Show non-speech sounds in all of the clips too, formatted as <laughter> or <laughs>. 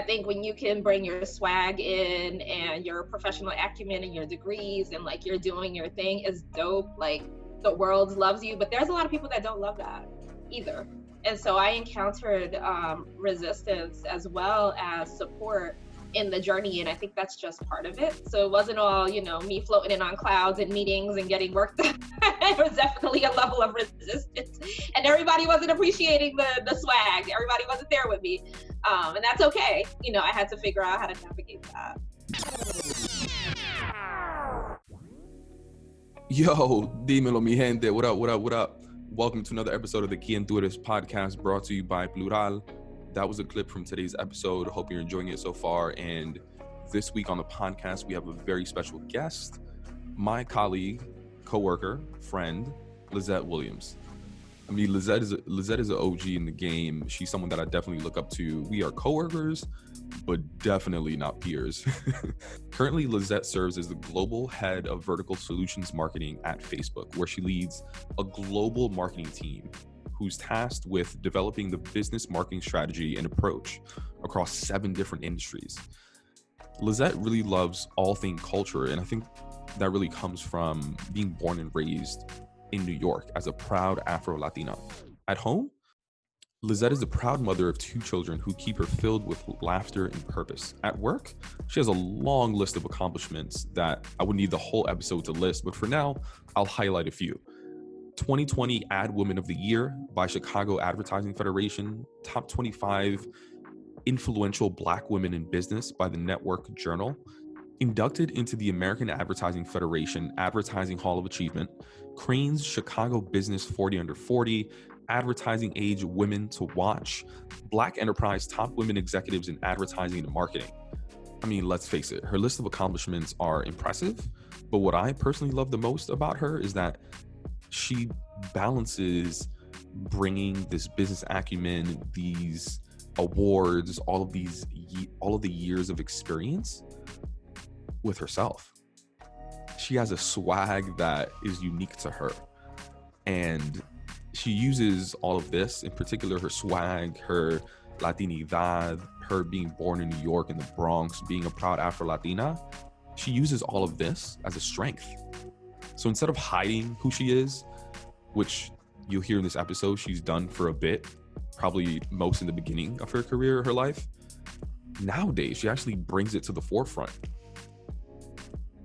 I think when you can bring your swag in and your professional acumen and your degrees and like you're doing your thing is dope. Like the world loves you, but there's a lot of people that don't love that either. And so I encountered um, resistance as well as support in the journey and i think that's just part of it. So it wasn't all you know me floating in on clouds and meetings and getting work done <laughs> it was definitely a level of resistance. And everybody wasn't appreciating the the swag. Everybody wasn't there with me. Um, and that's okay. You know i had to figure out how to navigate that. Yo, dímelo, mi gente. What up, what up, what up? Welcome to another episode of the Key and podcast brought to you by Plural that was a clip from today's episode. Hope you're enjoying it so far. And this week on the podcast, we have a very special guest, my colleague, coworker, friend, Lizette Williams. I mean, Lizette is a, Lizette is an OG in the game. She's someone that I definitely look up to. We are coworkers, but definitely not peers. <laughs> Currently, Lizette serves as the global head of vertical solutions marketing at Facebook, where she leads a global marketing team who's tasked with developing the business marketing strategy and approach across seven different industries. Lizette really loves all things culture, and I think that really comes from being born and raised in New York as a proud Afro Latina. At home, Lizette is the proud mother of two children who keep her filled with laughter and purpose. At work, she has a long list of accomplishments that I would need the whole episode to list, but for now, I'll highlight a few. 2020 Ad Woman of the Year by Chicago Advertising Federation, top 25 influential Black women in business by the Network Journal, inducted into the American Advertising Federation Advertising Hall of Achievement, Crain's Chicago Business 40 Under 40, Advertising Age Women to Watch, Black Enterprise Top Women Executives in Advertising and Marketing. I mean, let's face it, her list of accomplishments are impressive, but what I personally love the most about her is that she balances bringing this business acumen, these awards, all of these, all of the years of experience with herself. She has a swag that is unique to her. And she uses all of this, in particular her swag, her Latinidad, her being born in New York in the Bronx, being a proud Afro Latina. She uses all of this as a strength so instead of hiding who she is, which you'll hear in this episode, she's done for a bit, probably most in the beginning of her career, her life. Nowadays, she actually brings it to the forefront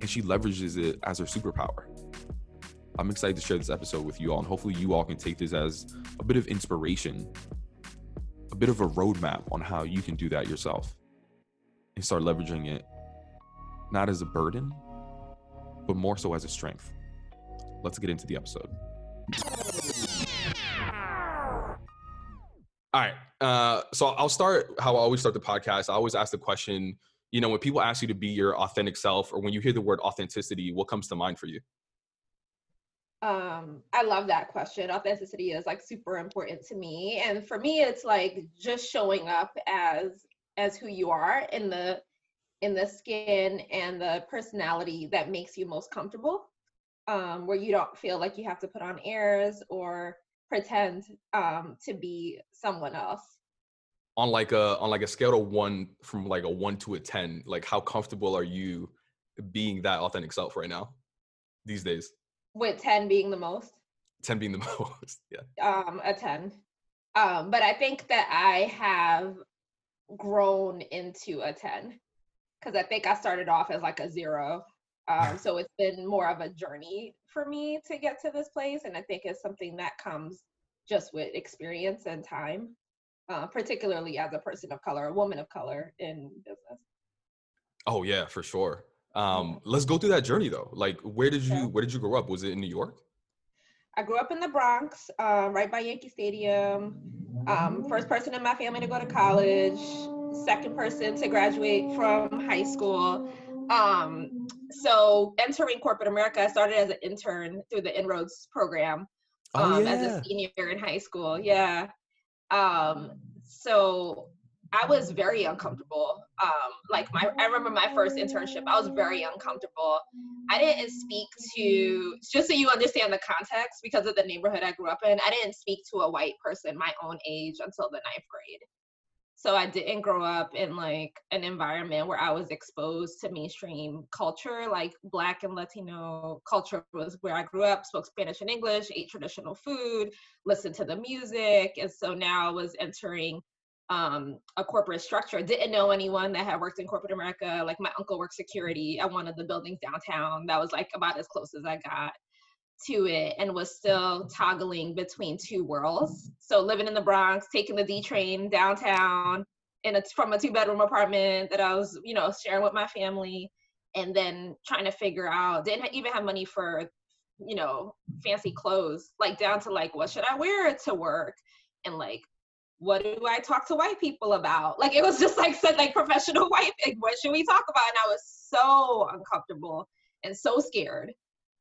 and she leverages it as her superpower. I'm excited to share this episode with you all, and hopefully, you all can take this as a bit of inspiration, a bit of a roadmap on how you can do that yourself and start leveraging it not as a burden, but more so as a strength let's get into the episode. All right. Uh, so I'll start how I always start the podcast. I always ask the question, you know, when people ask you to be your authentic self, or when you hear the word authenticity, what comes to mind for you? Um, I love that question. Authenticity is like super important to me. And for me, it's like just showing up as as who you are in the in the skin and the personality that makes you most comfortable um, where you don't feel like you have to put on airs or pretend um, to be someone else. On like a on like a scale of one from like a one to a ten like how comfortable are you being that authentic self right now these days? With 10 being the most? 10 being the <laughs> most yeah. Um a 10 um but i think that i have grown into a 10 because i think i started off as like a zero um, so it's been more of a journey for me to get to this place. And I think it's something that comes just with experience and time, uh, particularly as a person of color, a woman of color in business. Oh yeah, for sure. Um, let's go through that journey though. Like, where did you where did you grow up? Was it in New York? I grew up in the Bronx, uh, right by Yankee Stadium. Um, first person in my family to go to college. Second person to graduate from high school. Um, so entering corporate America, I started as an intern through the Inroads program oh, um, oh, yeah. as a senior in high school. Yeah. Um, so I was very uncomfortable. Um, like my, I remember my first internship. I was very uncomfortable. I didn't speak to, just so you understand the context, because of the neighborhood I grew up in. I didn't speak to a white person my own age until the ninth grade. So I didn't grow up in like an environment where I was exposed to mainstream culture. Like Black and Latino culture was where I grew up, spoke Spanish and English, ate traditional food, listened to the music. And so now I was entering um, a corporate structure. Didn't know anyone that had worked in corporate America. Like my uncle worked security at one of the buildings downtown. That was like about as close as I got to it and was still toggling between two worlds. So living in the Bronx, taking the D train downtown in a from a two bedroom apartment that I was, you know, sharing with my family and then trying to figure out didn't even have money for you know fancy clothes like down to like what should i wear to work? And like what do i talk to white people about? Like it was just like said like professional <laughs> white like, what should we talk about? And i was so uncomfortable and so scared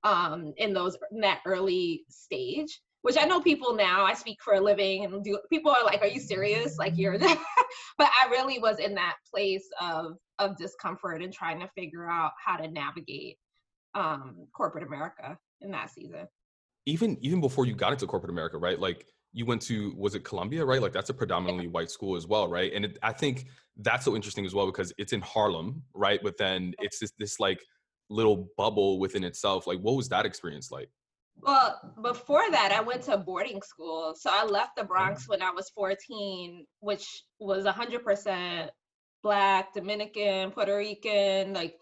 um, in those in that early stage which I know people now I speak for a living and do people are like, are you serious? Like you're <laughs> but I really was in that place of of discomfort and trying to figure out how to navigate um corporate America in that season. Even even before you got into corporate America, right? Like you went to was it Columbia, right? Like that's a predominantly white school as well, right? And it, I think that's so interesting as well because it's in Harlem, right? But then it's this this like little bubble within itself. Like, what was that experience like? Well, before that, I went to boarding school. So I left the Bronx when I was 14, which was 100% Black, Dominican, Puerto Rican, like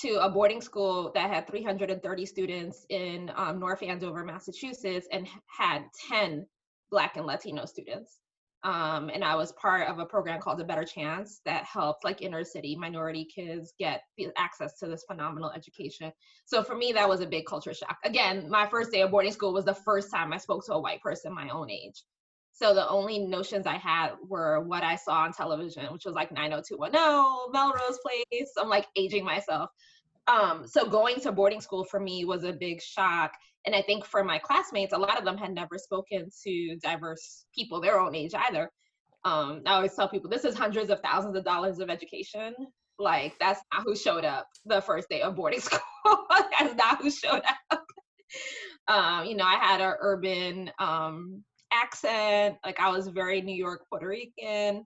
to a boarding school that had 330 students in um, North Andover, Massachusetts, and had 10 Black and Latino students. Um, and I was part of a program called A Better Chance that helped like inner city minority kids get access to this phenomenal education. So for me, that was a big culture shock. Again, my first day of boarding school was the first time I spoke to a white person my own age. So the only notions I had were what I saw on television, which was like 90210, Melrose Place. I'm like aging myself. Um, so going to boarding school for me was a big shock. And I think for my classmates, a lot of them had never spoken to diverse people their own age either. Um, I always tell people this is hundreds of thousands of dollars of education. Like that's not who showed up the first day of boarding <laughs> school. that's not who showed up. um, you know, I had an urban um, accent. Like I was very New York, Puerto Rican.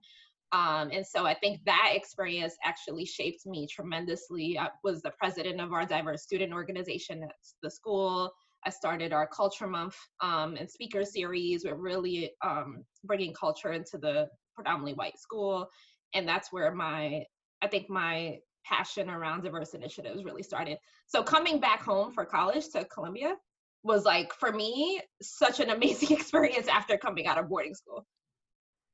Um, and so I think that experience actually shaped me tremendously. I was the president of our diverse student organization at the school. I started our Culture Month um, and speaker series. We're really um, bringing culture into the predominantly white school, and that's where my I think my passion around diverse initiatives really started. So coming back home for college to Columbia was like for me such an amazing <laughs> experience after coming out of boarding school.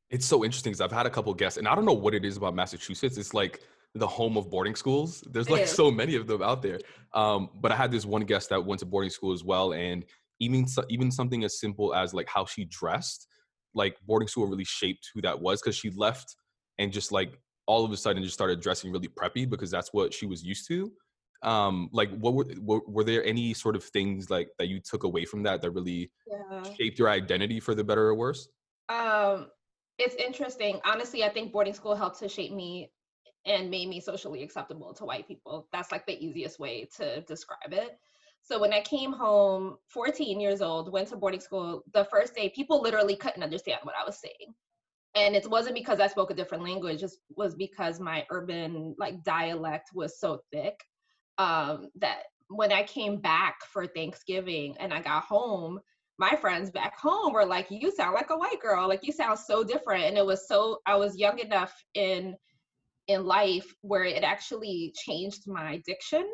It's so interesting because I've had a couple guests, and I don't know what it is about Massachusetts. It's like the home of boarding schools. There's like so many of them out there. Um, but I had this one guest that went to boarding school as well, and even even something as simple as like how she dressed, like boarding school really shaped who that was because she left and just like all of a sudden just started dressing really preppy because that's what she was used to. Um, like what were, were were there any sort of things like that you took away from that that really yeah. shaped your identity for the better or worse? Um, it's interesting. Honestly, I think boarding school helped to shape me and made me socially acceptable to white people. That's like the easiest way to describe it. So when I came home, 14 years old, went to boarding school, the first day, people literally couldn't understand what I was saying. And it wasn't because I spoke a different language, it was because my urban like dialect was so thick um, that when I came back for Thanksgiving and I got home, my friends back home were like, "You sound like a white girl. Like you sound so different." And it was so I was young enough in in life where it actually changed my diction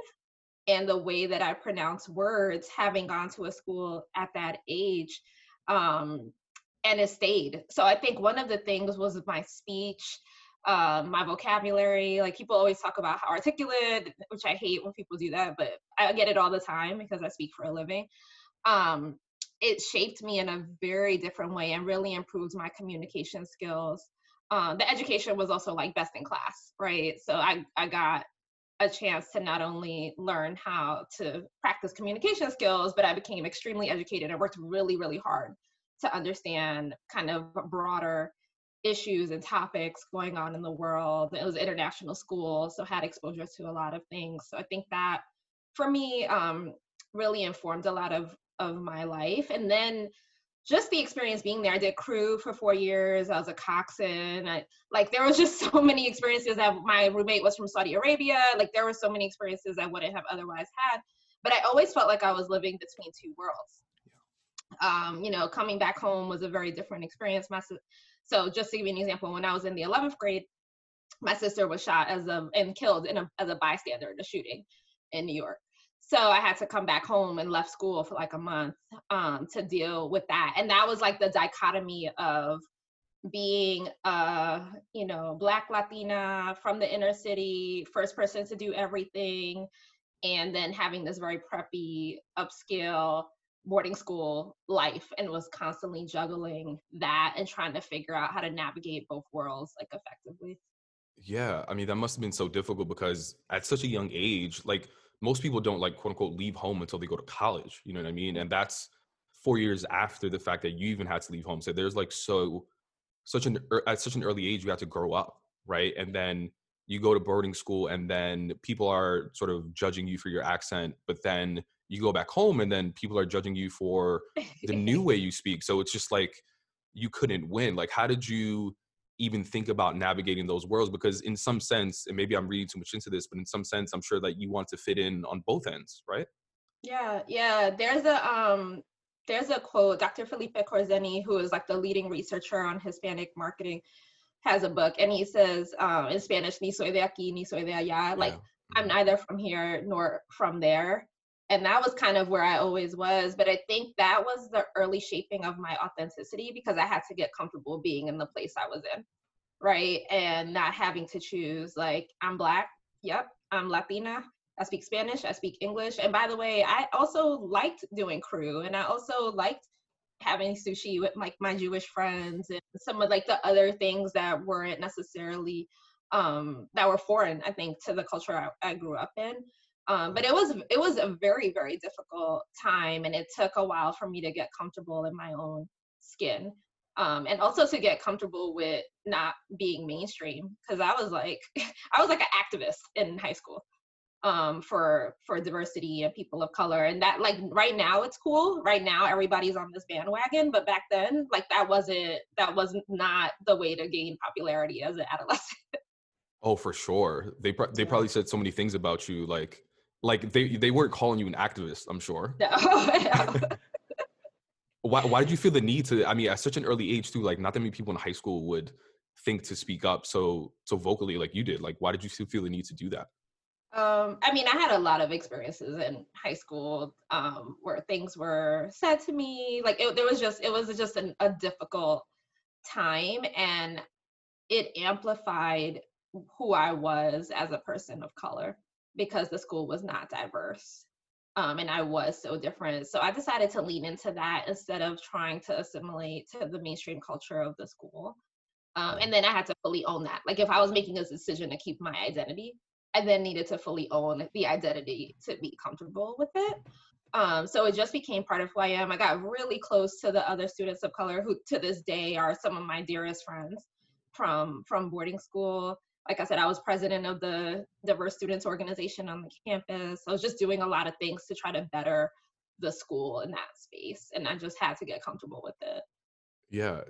and the way that I pronounce words, having gone to a school at that age. Um, and it stayed. So I think one of the things was my speech, um, my vocabulary. Like people always talk about how articulate, which I hate when people do that, but I get it all the time because I speak for a living. Um, it shaped me in a very different way and really improved my communication skills um, the education was also like best in class, right? So I, I got a chance to not only learn how to practice communication skills, but I became extremely educated and worked really, really hard to understand kind of broader issues and topics going on in the world. It was international school, so had exposure to a lot of things. So I think that for me, um, really informed a lot of of my life. And then just the experience being there. I did crew for four years. I was a coxswain. I, like there was just <laughs> so many experiences that my roommate was from Saudi Arabia. Like there were so many experiences I wouldn't have otherwise had. But I always felt like I was living between two worlds. Um, you know, coming back home was a very different experience. My, so just to give you an example, when I was in the 11th grade, my sister was shot as a and killed in a, as a bystander in a shooting in New York so i had to come back home and left school for like a month um, to deal with that and that was like the dichotomy of being a you know black latina from the inner city first person to do everything and then having this very preppy upscale boarding school life and was constantly juggling that and trying to figure out how to navigate both worlds like effectively. Yeah i mean that must have been so difficult because at such a young age like most people don't like quote unquote leave home until they go to college you know what i mean? And that's four years after the fact that you even had to leave home. So there's like so such an er, at such an early age you have to grow up right? And then you go to boarding school and then people are sort of judging you for your accent but then you go back home and then people are judging you for the new <laughs> way you speak. So it's just like you couldn't win. Like how did you even think about navigating those worlds because in some sense and maybe i'm reading too much into this but in some sense i'm sure that you want to fit in on both ends right yeah yeah there's a um there's a quote dr felipe Korzenny who is like the leading researcher on hispanic marketing has a book and he says um, in spanish ni soy de aquí ni soy de allá like yeah. i'm mm-hmm. neither from here nor from there and that was kind of where I always was. But I think that was the early shaping of my authenticity because I had to get comfortable being in the place I was in, right? And not having to choose like, I'm Black, yep, I'm Latina, I speak Spanish, I speak English. And by the way, I also liked doing crew and I also liked having sushi with like my Jewish friends and some of like the other things that weren't necessarily um that were foreign, I think, to the culture I, I grew up in um, but it was it was a very very difficult time and it took a while for me to get comfortable in my own skin um, and also to get comfortable with not being mainstream because i was like <laughs> i was like an activist in high school um, for for diversity and people of color and that like right now it's cool. Right now everybody's on this bandwagon but back then like that wasn't that wasn't the way to gain popularity as an <laughs> adolescent. Oh for sure. They pro- they probably said so many things about you like like they they weren't calling you an activist i'm sure. No, <laughs> <laughs> why, why did you feel the need to i mean at such an early age too like not that many people in high school would think to speak up so so vocally like you did. Like why did you still feel the need to do that? Um, I mean, I had a lot of experiences in high school um, where things were said to me. Like it, there was just, it was just an, a difficult time, and it amplified who I was as a person of color because the school was not diverse. Um, and I was so different. So I decided to lean into that instead of trying to assimilate to the mainstream culture of the school. Um, and then I had to fully own that. Like if I was making a decision to keep my identity, I then needed to fully own the identity to be comfortable with it. Um, so it just became part of who I am. I got really close to the other students of color who to this day are some of my dearest friends from from boarding school like I said, I was president of the diverse students organization on the campus. I was just doing a lot of things to try to better the school in that space. And I just had to get comfortable with it. Yeah.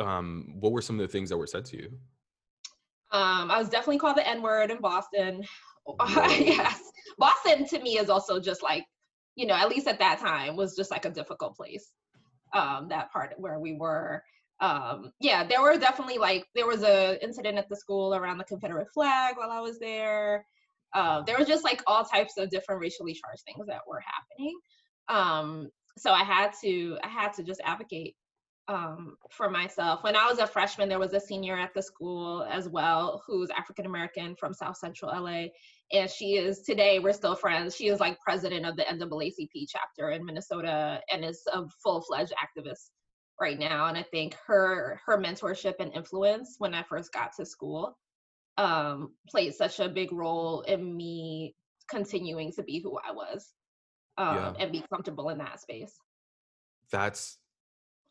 Um, what were some of the things that were said to you? Um, I was definitely called the N word in Boston. <laughs> yes. Boston to me is also just like, you know, at least at that time was just like a difficult place. Um, that part where we were um, yeah, there were definitely like there was a incident at the school around the Confederate flag while I was there. Uh, there was just like all types of different racially charged things that were happening. Um, so I had to I had to just advocate um, for myself. When I was a freshman, there was a senior at the school as well who's African American from South Central LA, and she is today we're still friends. She is like president of the NAACP chapter in Minnesota and is a full fledged activist right now and i think her her mentorship and influence when i first got to school um played such a big role in me continuing to be who i was um yeah. and be comfortable in that space. That's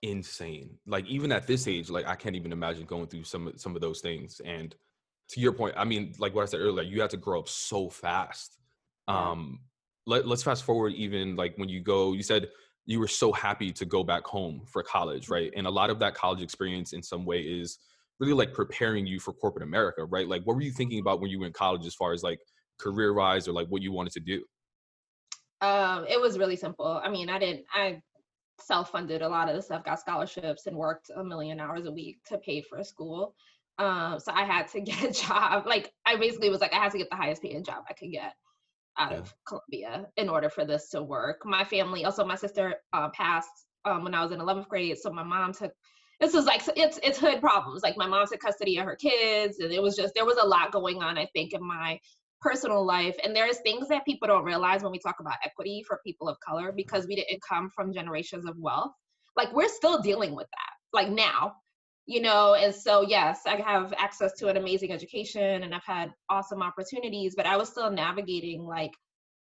insane like even at this age like i can't even imagine going through some some of those things and to your point i mean like what i said earlier you had to grow up so fast um let, let's fast forward even like when you go you said you were so happy to go back home for college, right? And a lot of that college experience in some way is really like preparing you for corporate America, right? Like what were you thinking about when you were in college as far as like career wise or like what you wanted to do? Um, it was really simple. I mean, I didn't I self-funded a lot of the stuff, got scholarships and worked a million hours a week to pay for school. Um, so I had to <laughs> get a job. Like I basically was like, I had to get the highest paying job I could get out yeah. of Columbia in order for this to work. My family, also my sister uh, passed um, when I was in 11th grade, so my mom took. This was like it's it's hood problems. Like my mom took custody of her kids, and it was just there was a lot going on. I think in my personal life, and there's things that people don't realize when we talk about equity for people of color because we didn't come from generations of wealth. Like we're still dealing with that. Like now, you know and so yes i have access to an amazing education and i've had awesome opportunities but i was still navigating like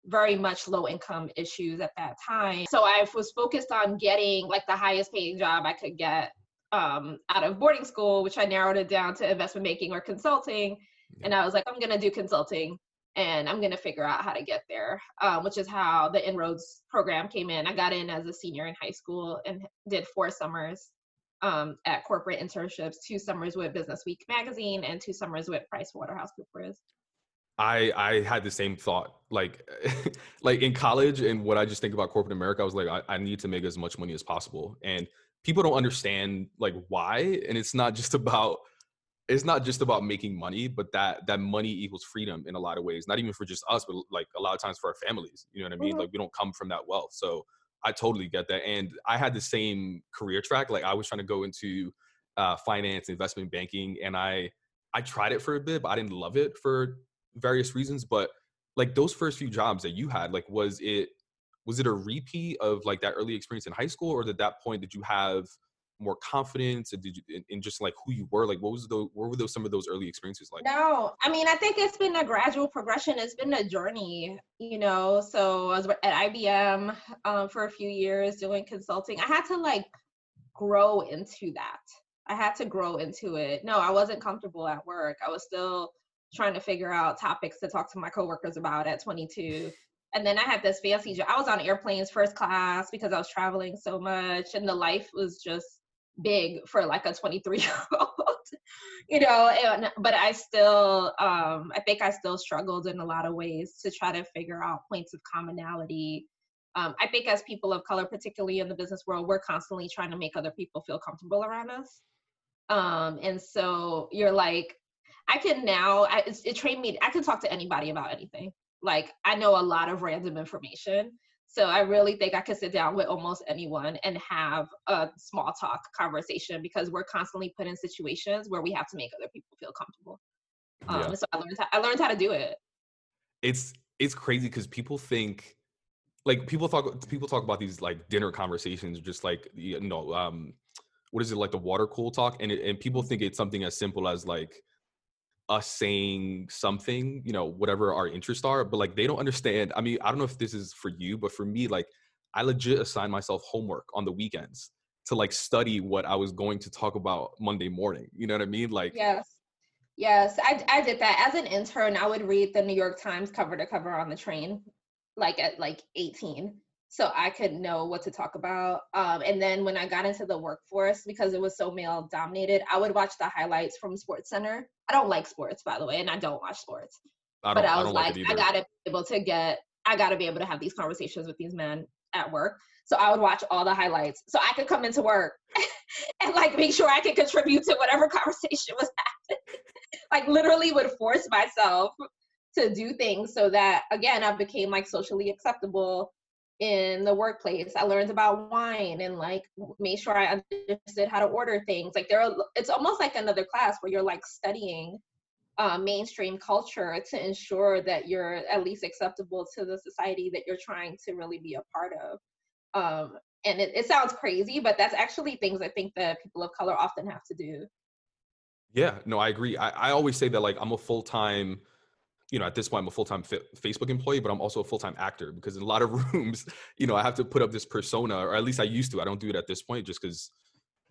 very much low income issues at that time. So i was focused on getting like the highest paying job i could get um, out of boarding school which i narrowed it down to investment banking or consulting and i was like i'm going to do consulting and i'm going to figure out how to get there um, which is how the inroads program came in. I got in as a senior in high school and did four summers um, at corporate internships, two summers with Business Week magazine and two summers with Price Waterhouse Coopers. I I had the same thought. Like <laughs> like in college and what I just think about corporate America, I was like, I, I need to make as much money as possible. And people don't understand like why. And it's not just <laughs> about it's not just about making money, but that that money equals freedom in a lot of ways. Not even for just us, but like a lot of times for our families. You know what I mean? Mm-hmm. Like we don't come from that wealth. So I totally get that. And I had the same career track. Like I was trying to go into uh, finance, investment banking, and I I tried it for a bit, but I didn't love it for various reasons. But like those first few jobs that you had, like was it was it a repeat of like that early experience in high school, or at that point did you have more confidence and did you in, just like who you were like what was the what were those some of those early experiences like no i mean i think it's been a gradual progression it's been a journey you know so i was at ibm um, for a few years doing consulting i had to like grow into that i had to grow into it no i wasn't comfortable at work i was still trying to figure out topics to talk to my coworkers about at 22 and then I had this fancy job. I was on airplanes first class because I was traveling so much, and the life was just big for like a 23 year old <laughs> you know and, but i still um i think i still struggled in a lot of ways to try to figure out points of commonality. Um, i think as people of color particularly in the business world we're constantly trying to make other people feel comfortable around us. Um and so you're like i can now I, it trained me i can talk to anybody about anything. Like i know a lot of random information so I really think I could sit down with almost anyone and have a small talk conversation because we're constantly put in situations where we have to make other people feel comfortable. Um, yeah. So I learned how, I learned how to do it. It's it's crazy because people think like people talk people talk about these like dinner conversations just like you know um what is it like the water cool talk and it, and people think it's something as simple as like us saying something, you know, whatever our interests are, but like they don't understand. I mean, I don't know if this is for you, but for me, like I legit assign myself homework on the weekends to like study what I was going to talk about Monday morning. You know what I mean? Like Yes. Yes, I I did that. As an intern, I would read the New York Times cover to cover on the train like at like 18 so I could know what to talk about. Um, and then when I got into the workforce, because it was so male dominated, I would watch the highlights from Sports Center. I don't like sports, by the way, and I don't watch sports. I but I was I like, like I gotta be able to get, I gotta be able to have these conversations with these men at work. So I would watch all the highlights, so I could come into work <laughs> and like make sure I could contribute to whatever <laughs> conversation was happening. <laughs> like literally would force myself to do things so that again I became like socially acceptable in the workplace. I learned about wine and like made sure I understood how to order things. Like there are, it's almost like another class where you're like studying uh, mainstream culture to ensure that you're at least acceptable to the society that you're trying to really be a part of. Um, and it, it sounds crazy, but that's actually things I think that people of color often have to do. Yeah, no, I agree. I, I always say that like I'm a full time you know, at this point, I'm a full time Facebook employee, but I'm also a full time actor because in a lot of <laughs> rooms, you know, I have to put up this persona, or at least I used to. I don't do it at this point just because,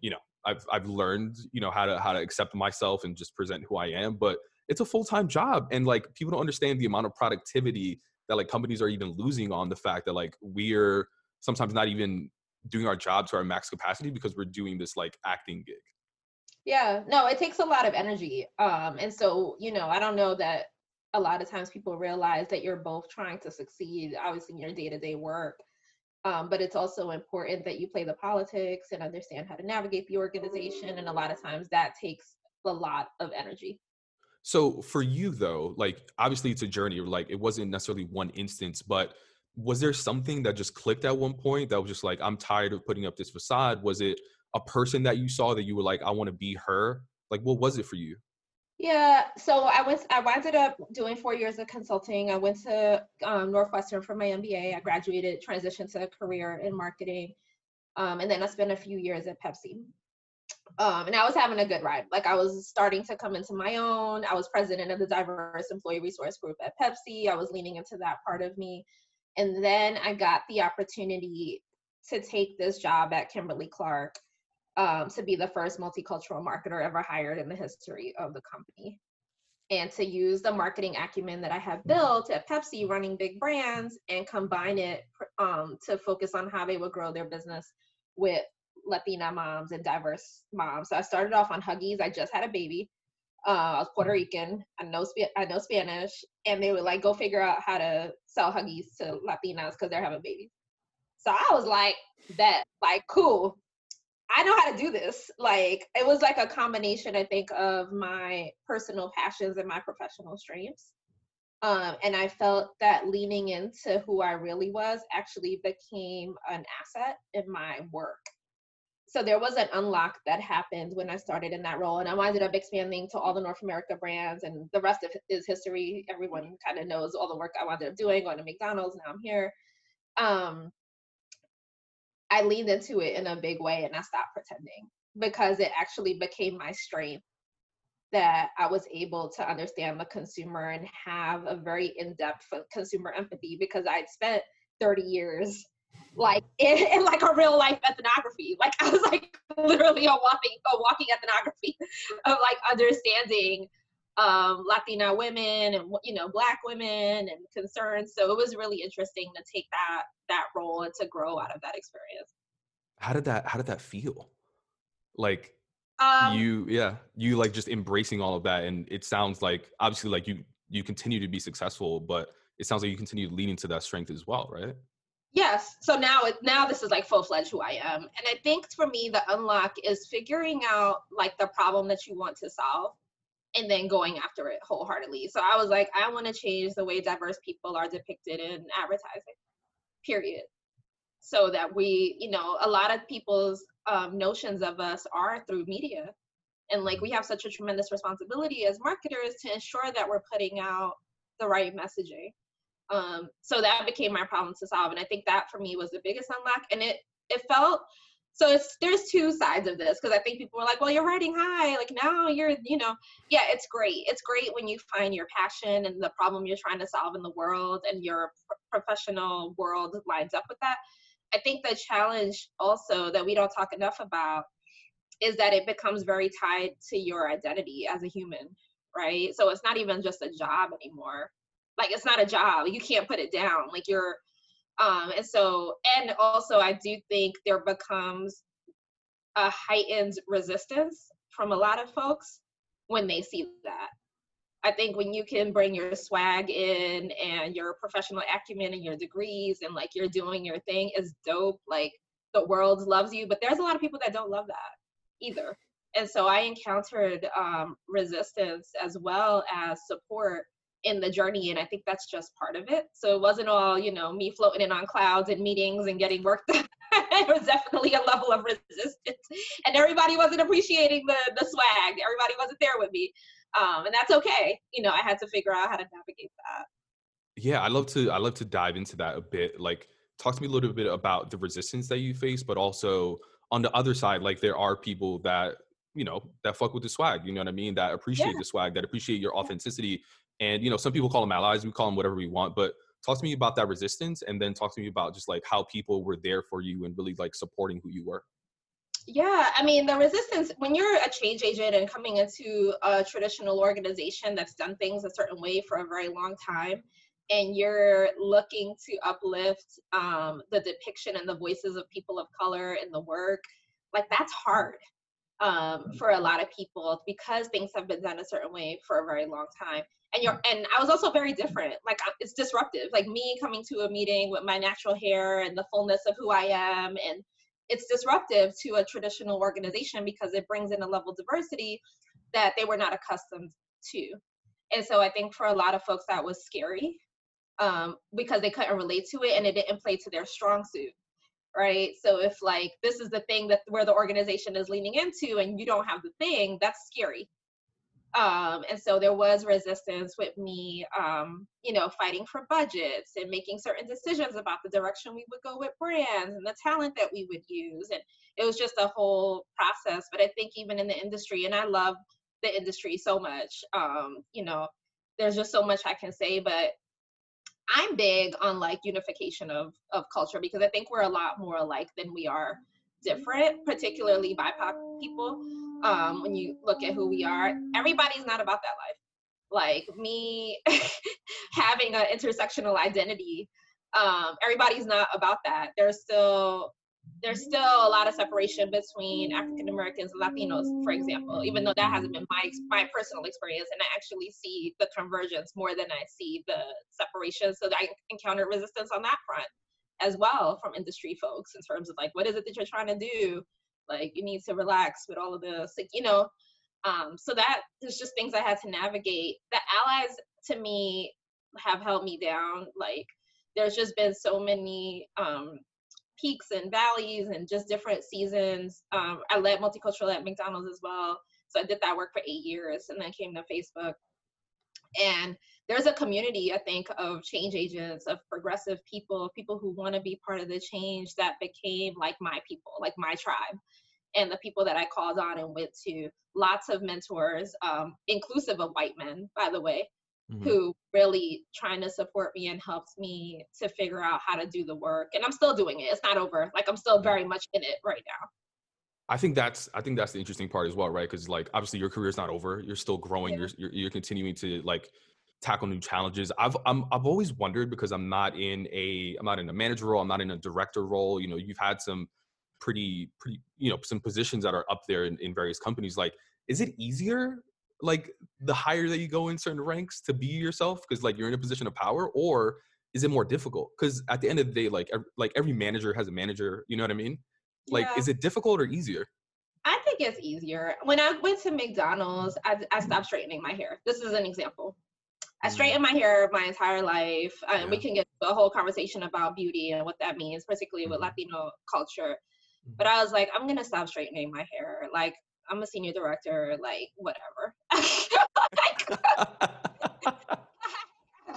you know, I've I've learned, you know, how to how to accept myself and just present who I am. But it's a full time job, and like people don't understand the amount of productivity that like companies are even losing on the fact that like we're sometimes not even doing our job to our max capacity because we're doing this like acting gig. Yeah, no, it takes a lot of energy. Um, and so, you know, I don't know that a lot of times people realize that you're both trying to succeed, obviously, in your day to day work. Um, but it's also important that you play the politics and understand how to navigate the organization. And a lot of times that takes a lot of energy. So for you though, like obviously it's a journey, like it wasn't necessarily one instance, but was there something that just clicked at one point that was just like, I'm tired of putting up this facade? Was it a person that you saw that you were like, I want to be her? Like, what was it for you? Yeah, so I went. I wound up doing four years of consulting. I went to um, Northwestern for my MBA. I graduated, transitioned to a career in marketing, um, and then I spent a few years at Pepsi. Um, and I was having a good ride. Like I was starting to come into my own. I was president of the diverse employee resource group at Pepsi. I was leaning into that part of me, and then I got the opportunity to take this job at Kimberly Clark um, to be the first multicultural marketer ever hired in the history of the company. And to use the marketing acumen that I have built at Pepsi running big brands and combine it um, to focus on how they would grow their business with Latina moms and diverse moms. So I started off on Huggies. I just had a baby. Uh, I was Puerto Rican. I know Sp- I know Spanish, and they would like go figure out how to sell Huggies to Latinas because they're having babies. So I was like, that like cool. I know how to do this. Like it was like a combination, I think, of my personal passions and my professional strengths. Um, and I felt that leaning into who I really was actually became an asset in my work. So there was an unlock that happened when I started in that role, and I ended up expanding to all the North America brands, and the rest of is history. Everyone kind of knows all the work I wound up doing, going to McDonald's. Now I'm here. Um, I leaned into it in a big way and I stopped pretending because it actually became my strength that I was able to understand the consumer and have a very in-depth consumer empathy because I'd spent 30 years like <laughs> in, in, like a real life ethnography. Like <laughs> I was like literally a walking a walking ethnography of like understanding um, Latina women and you know Black women and concerns. So it was really interesting to take that that role and to grow out of that experience. How did that How did that feel? Like um, you, yeah, you like just embracing all of that, and it sounds like obviously like you you continue to be successful, but it sounds like you continue leaning to that strength as well, right? Yes. So now it now this is like full fledged who I am, and I think for me the unlock is figuring out like the problem that you want to solve and then going after it wholeheartedly. So I was like, I want to change the way diverse people are depicted in advertising, period. So that we, you know, a lot of people's um, notions of us are through media. And like we have such a tremendous responsibility as marketers to ensure that we're putting out the right messaging. Um, so that became my problem to solve. And I think that for me was the biggest unlock. And it it felt so it's there's two sides of this because i think people are like well you're riding high like now you're you know yeah it's great. It's great when you find your passion and the problem you're trying to solve in the world and your professional world lines up with that. I think the challenge also that we don't talk enough about is that it becomes very tied to your identity as a human right? So it's not even just a job anymore. Like it's not a job. You can't put it down. Like you're um, and so, and also, I do think there becomes a heightened resistance from a lot of folks when they see that. I think when you can bring your swag in and your professional acumen and your degrees and like you're doing your thing is dope. Like the world loves you, but there's a lot of people that don't love that either. And so I encountered um, resistance as well as support in the journey and i think that's just part of it. So it wasn't all you know me floating in on clouds and meetings and getting work done <laughs> it was definitely a level of resistance. And everybody wasn't appreciating the the swag. Everybody wasn't there with me. Um, and that's okay. You know i had to figure out how to navigate that. Yeah i love to i love to dive into that a bit. Like talk to me a little bit about the resistance that you face but also on the other side like there are people that you know that fuck with the swag you know what i mean? That appreciate yeah. the swag that appreciate your authenticity and you know, some people call them allies. We call them whatever we want. But talk to me about that resistance, and then talk to me about just like how people were there for you and really like supporting who you were. Yeah, I mean, the resistance when you're a change agent and coming into a traditional organization that's done things a certain way for a very long time, and you're looking to uplift um, the depiction and the voices of people of color in the work, like that's hard um, mm-hmm. for a lot of people because things have been done a certain way for a very long time. And you're, and I was also very different. Like it's disruptive. Like me coming to a meeting with my natural hair and the fullness of who I am, and it's disruptive to a traditional organization because it brings in a level of diversity that they were not accustomed to. And so I think for a lot of folks that was scary um, because they couldn't relate to it and it didn't play to their strong suit right? So if like this is the thing that where the organization is leaning into and you don't have the thing that's scary. Um, and so there was resistance with me um, you know fighting for budgets and making certain decisions about the direction we would go with brands and the talent that we would use. And it was just a whole process. But i think even in the industry and i love the industry so much um, you know there's just so much i can say but I'm big on like unification of of culture because I think we're a lot more alike than we are different, particularly BIPOC people. Um, when you look at who we are, everybody's not about that life. Like me <laughs> having an intersectional identity, um, everybody's not about that. There's still there's still a lot of separation between African Americans and Latinos, for example, even though that hasn't been my my personal experience, and I actually see the convergence more than I see the separation. So I encountered resistance on that front as well from industry folks in terms of like, what is it that you're trying to do? Like, you need to relax with all of this, like, you know. Um, so that is just things I had to navigate. The allies to me have held me down. Like, there's just been so many um, peaks and valleys and just different seasons. Um, I led multicultural at McDonald's as well. So I did that work for eight years and then came to Facebook. And there's a community, I think, of change agents, of progressive people, people who want to be part of the change that became like my people, like my tribe. And the people that I called on and went to, lots of mentors, um, inclusive of white men, by the way, mm-hmm. who really trying to support me and helps me to figure out how to do the work. And I'm still doing it. It's not over. Like I'm still very much in it right now. I think that's I think that's the interesting part as well, right? Because like obviously your career is not over. You're still growing. Yeah. You're, you're, you're continuing to like tackle new challenges. I've I'm, I've always wondered because I'm not in a I'm not in a manager role. I'm not in a director role. You know, you've had some pretty pretty you know some positions that are up there in, in various companies. Like, is it easier like the higher that you go in certain ranks to be yourself because like you're in a position of power or is it more difficult because at the end of the day like every, like every manager has a manager you know what i mean like yeah. is it difficult or easier i think it's easier when i went to mcdonald's i, I stopped straightening my hair this is an example I mm. straightened my hair my entire life. and yeah. We can get a whole conversation about beauty and what that means, particularly with mm-hmm. Latino culture. But mm-hmm. I was like, I'm gonna stop straightening my hair. Like, I'm a senior director, like whatever. <laughs>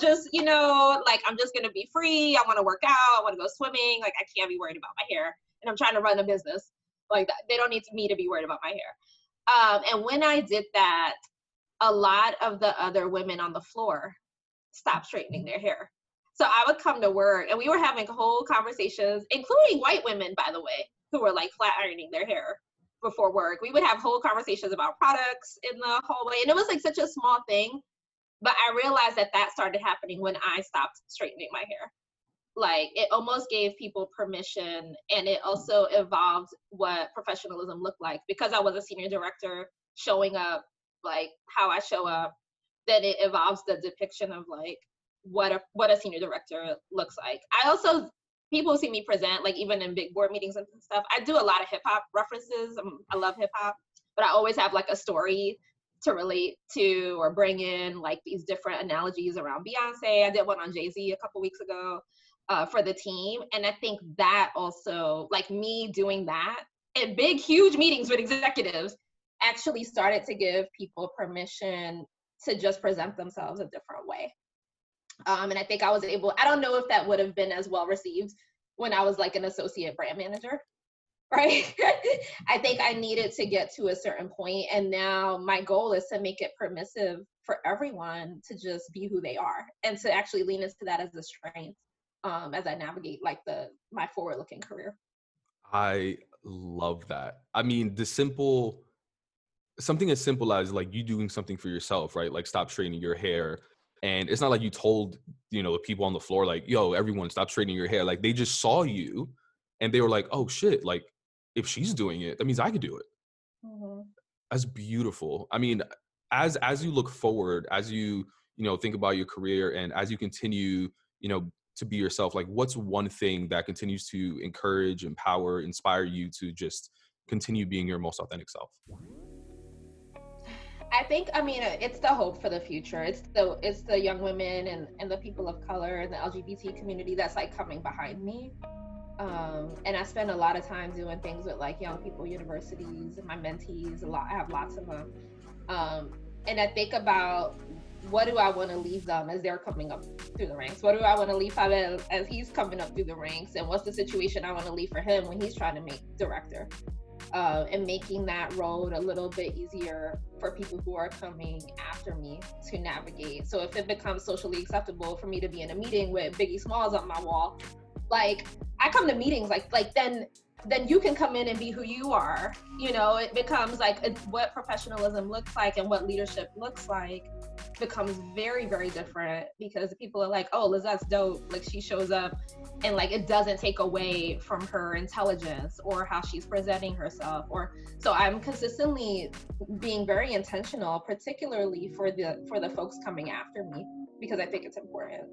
just, you know, like I'm just gonna be free. I wanna work out, I wanna go swimming. Like I can't be worried about my hair. And I'm trying to run a business. Like. They don't need me to be worried about my hair. Um, and when I did that, a lot of the other women on the floor stopped straightening their hair. So I would come to work and we were having whole conversations, including white women, by the way, who were like flat ironing their hair before work. We would have whole conversations about products in the hallway, and it was like such a small thing. But I realized that that started happening when I stopped straightening my hair. Like it almost gave people permission, and it also evolved what professionalism looked like because I was a senior director showing up like how I show up. Then it evolves the depiction of like what a what a senior director looks like. I also people see me present, like even in big board meetings and stuff, I do a lot of hip hop references. I'm, I love hip hop, but I always have like a story to relate to or bring in like these different analogies around Beyonce. I did one on Jay Z a couple weeks ago uh, for the team. And I think that also, like me doing that in big, huge meetings with executives, actually started to give people permission to just present themselves a different way. Um, and I think I was able, I don't know if that would have been as well received when I was like an associate brand manager, <laughs> right? I think I needed to get to a certain point, and now my goal is to make it permissive for everyone to just be who they are and to actually lean into that as a strength um, as I navigate like the my forward looking career. I love that. I mean, the simple something as simple as like you doing something for yourself, right? Like stop straightening your hair And it's not like you told, you know, the people on the floor, like, yo, everyone stop straightening your hair. Like they just saw you and they were like, oh shit, like if she's doing it, that means I could do it. Mm-hmm. That's beautiful. I mean, as as you look forward, as you, you know, think about your career and as you continue, you know, to be yourself, like what's one thing that continues to encourage, empower, inspire you to just continue being your most authentic self? I think I mean it's the hope for the future. It's the it's the young women and, and the people of color and the LGBT community that's like coming behind me. Um, and I spend a lot of time doing things with like young people universities and my mentees. A lot I have lots of them. Um, and I think about what do I want to leave them as they're coming up through the ranks? What do I want to leave Pavel as he's coming up through the ranks? And what's the situation I want to leave for him when he's trying to make director? Uh, and making that road a little bit easier for people who are coming after me to navigate. So if it becomes socially acceptable for me to be in a meeting with Biggie Smalls on my wall, like I come to meetings like like then then you can come in and be who you are. You know, it becomes like what professionalism looks like and what leadership looks like becomes very, very different because people are like, oh, Lizette's dope. Like she shows up and like it doesn't take away from her intelligence or how she's presenting herself. Or so I'm consistently being very intentional, particularly for the for the folks coming after me, because I think it's important.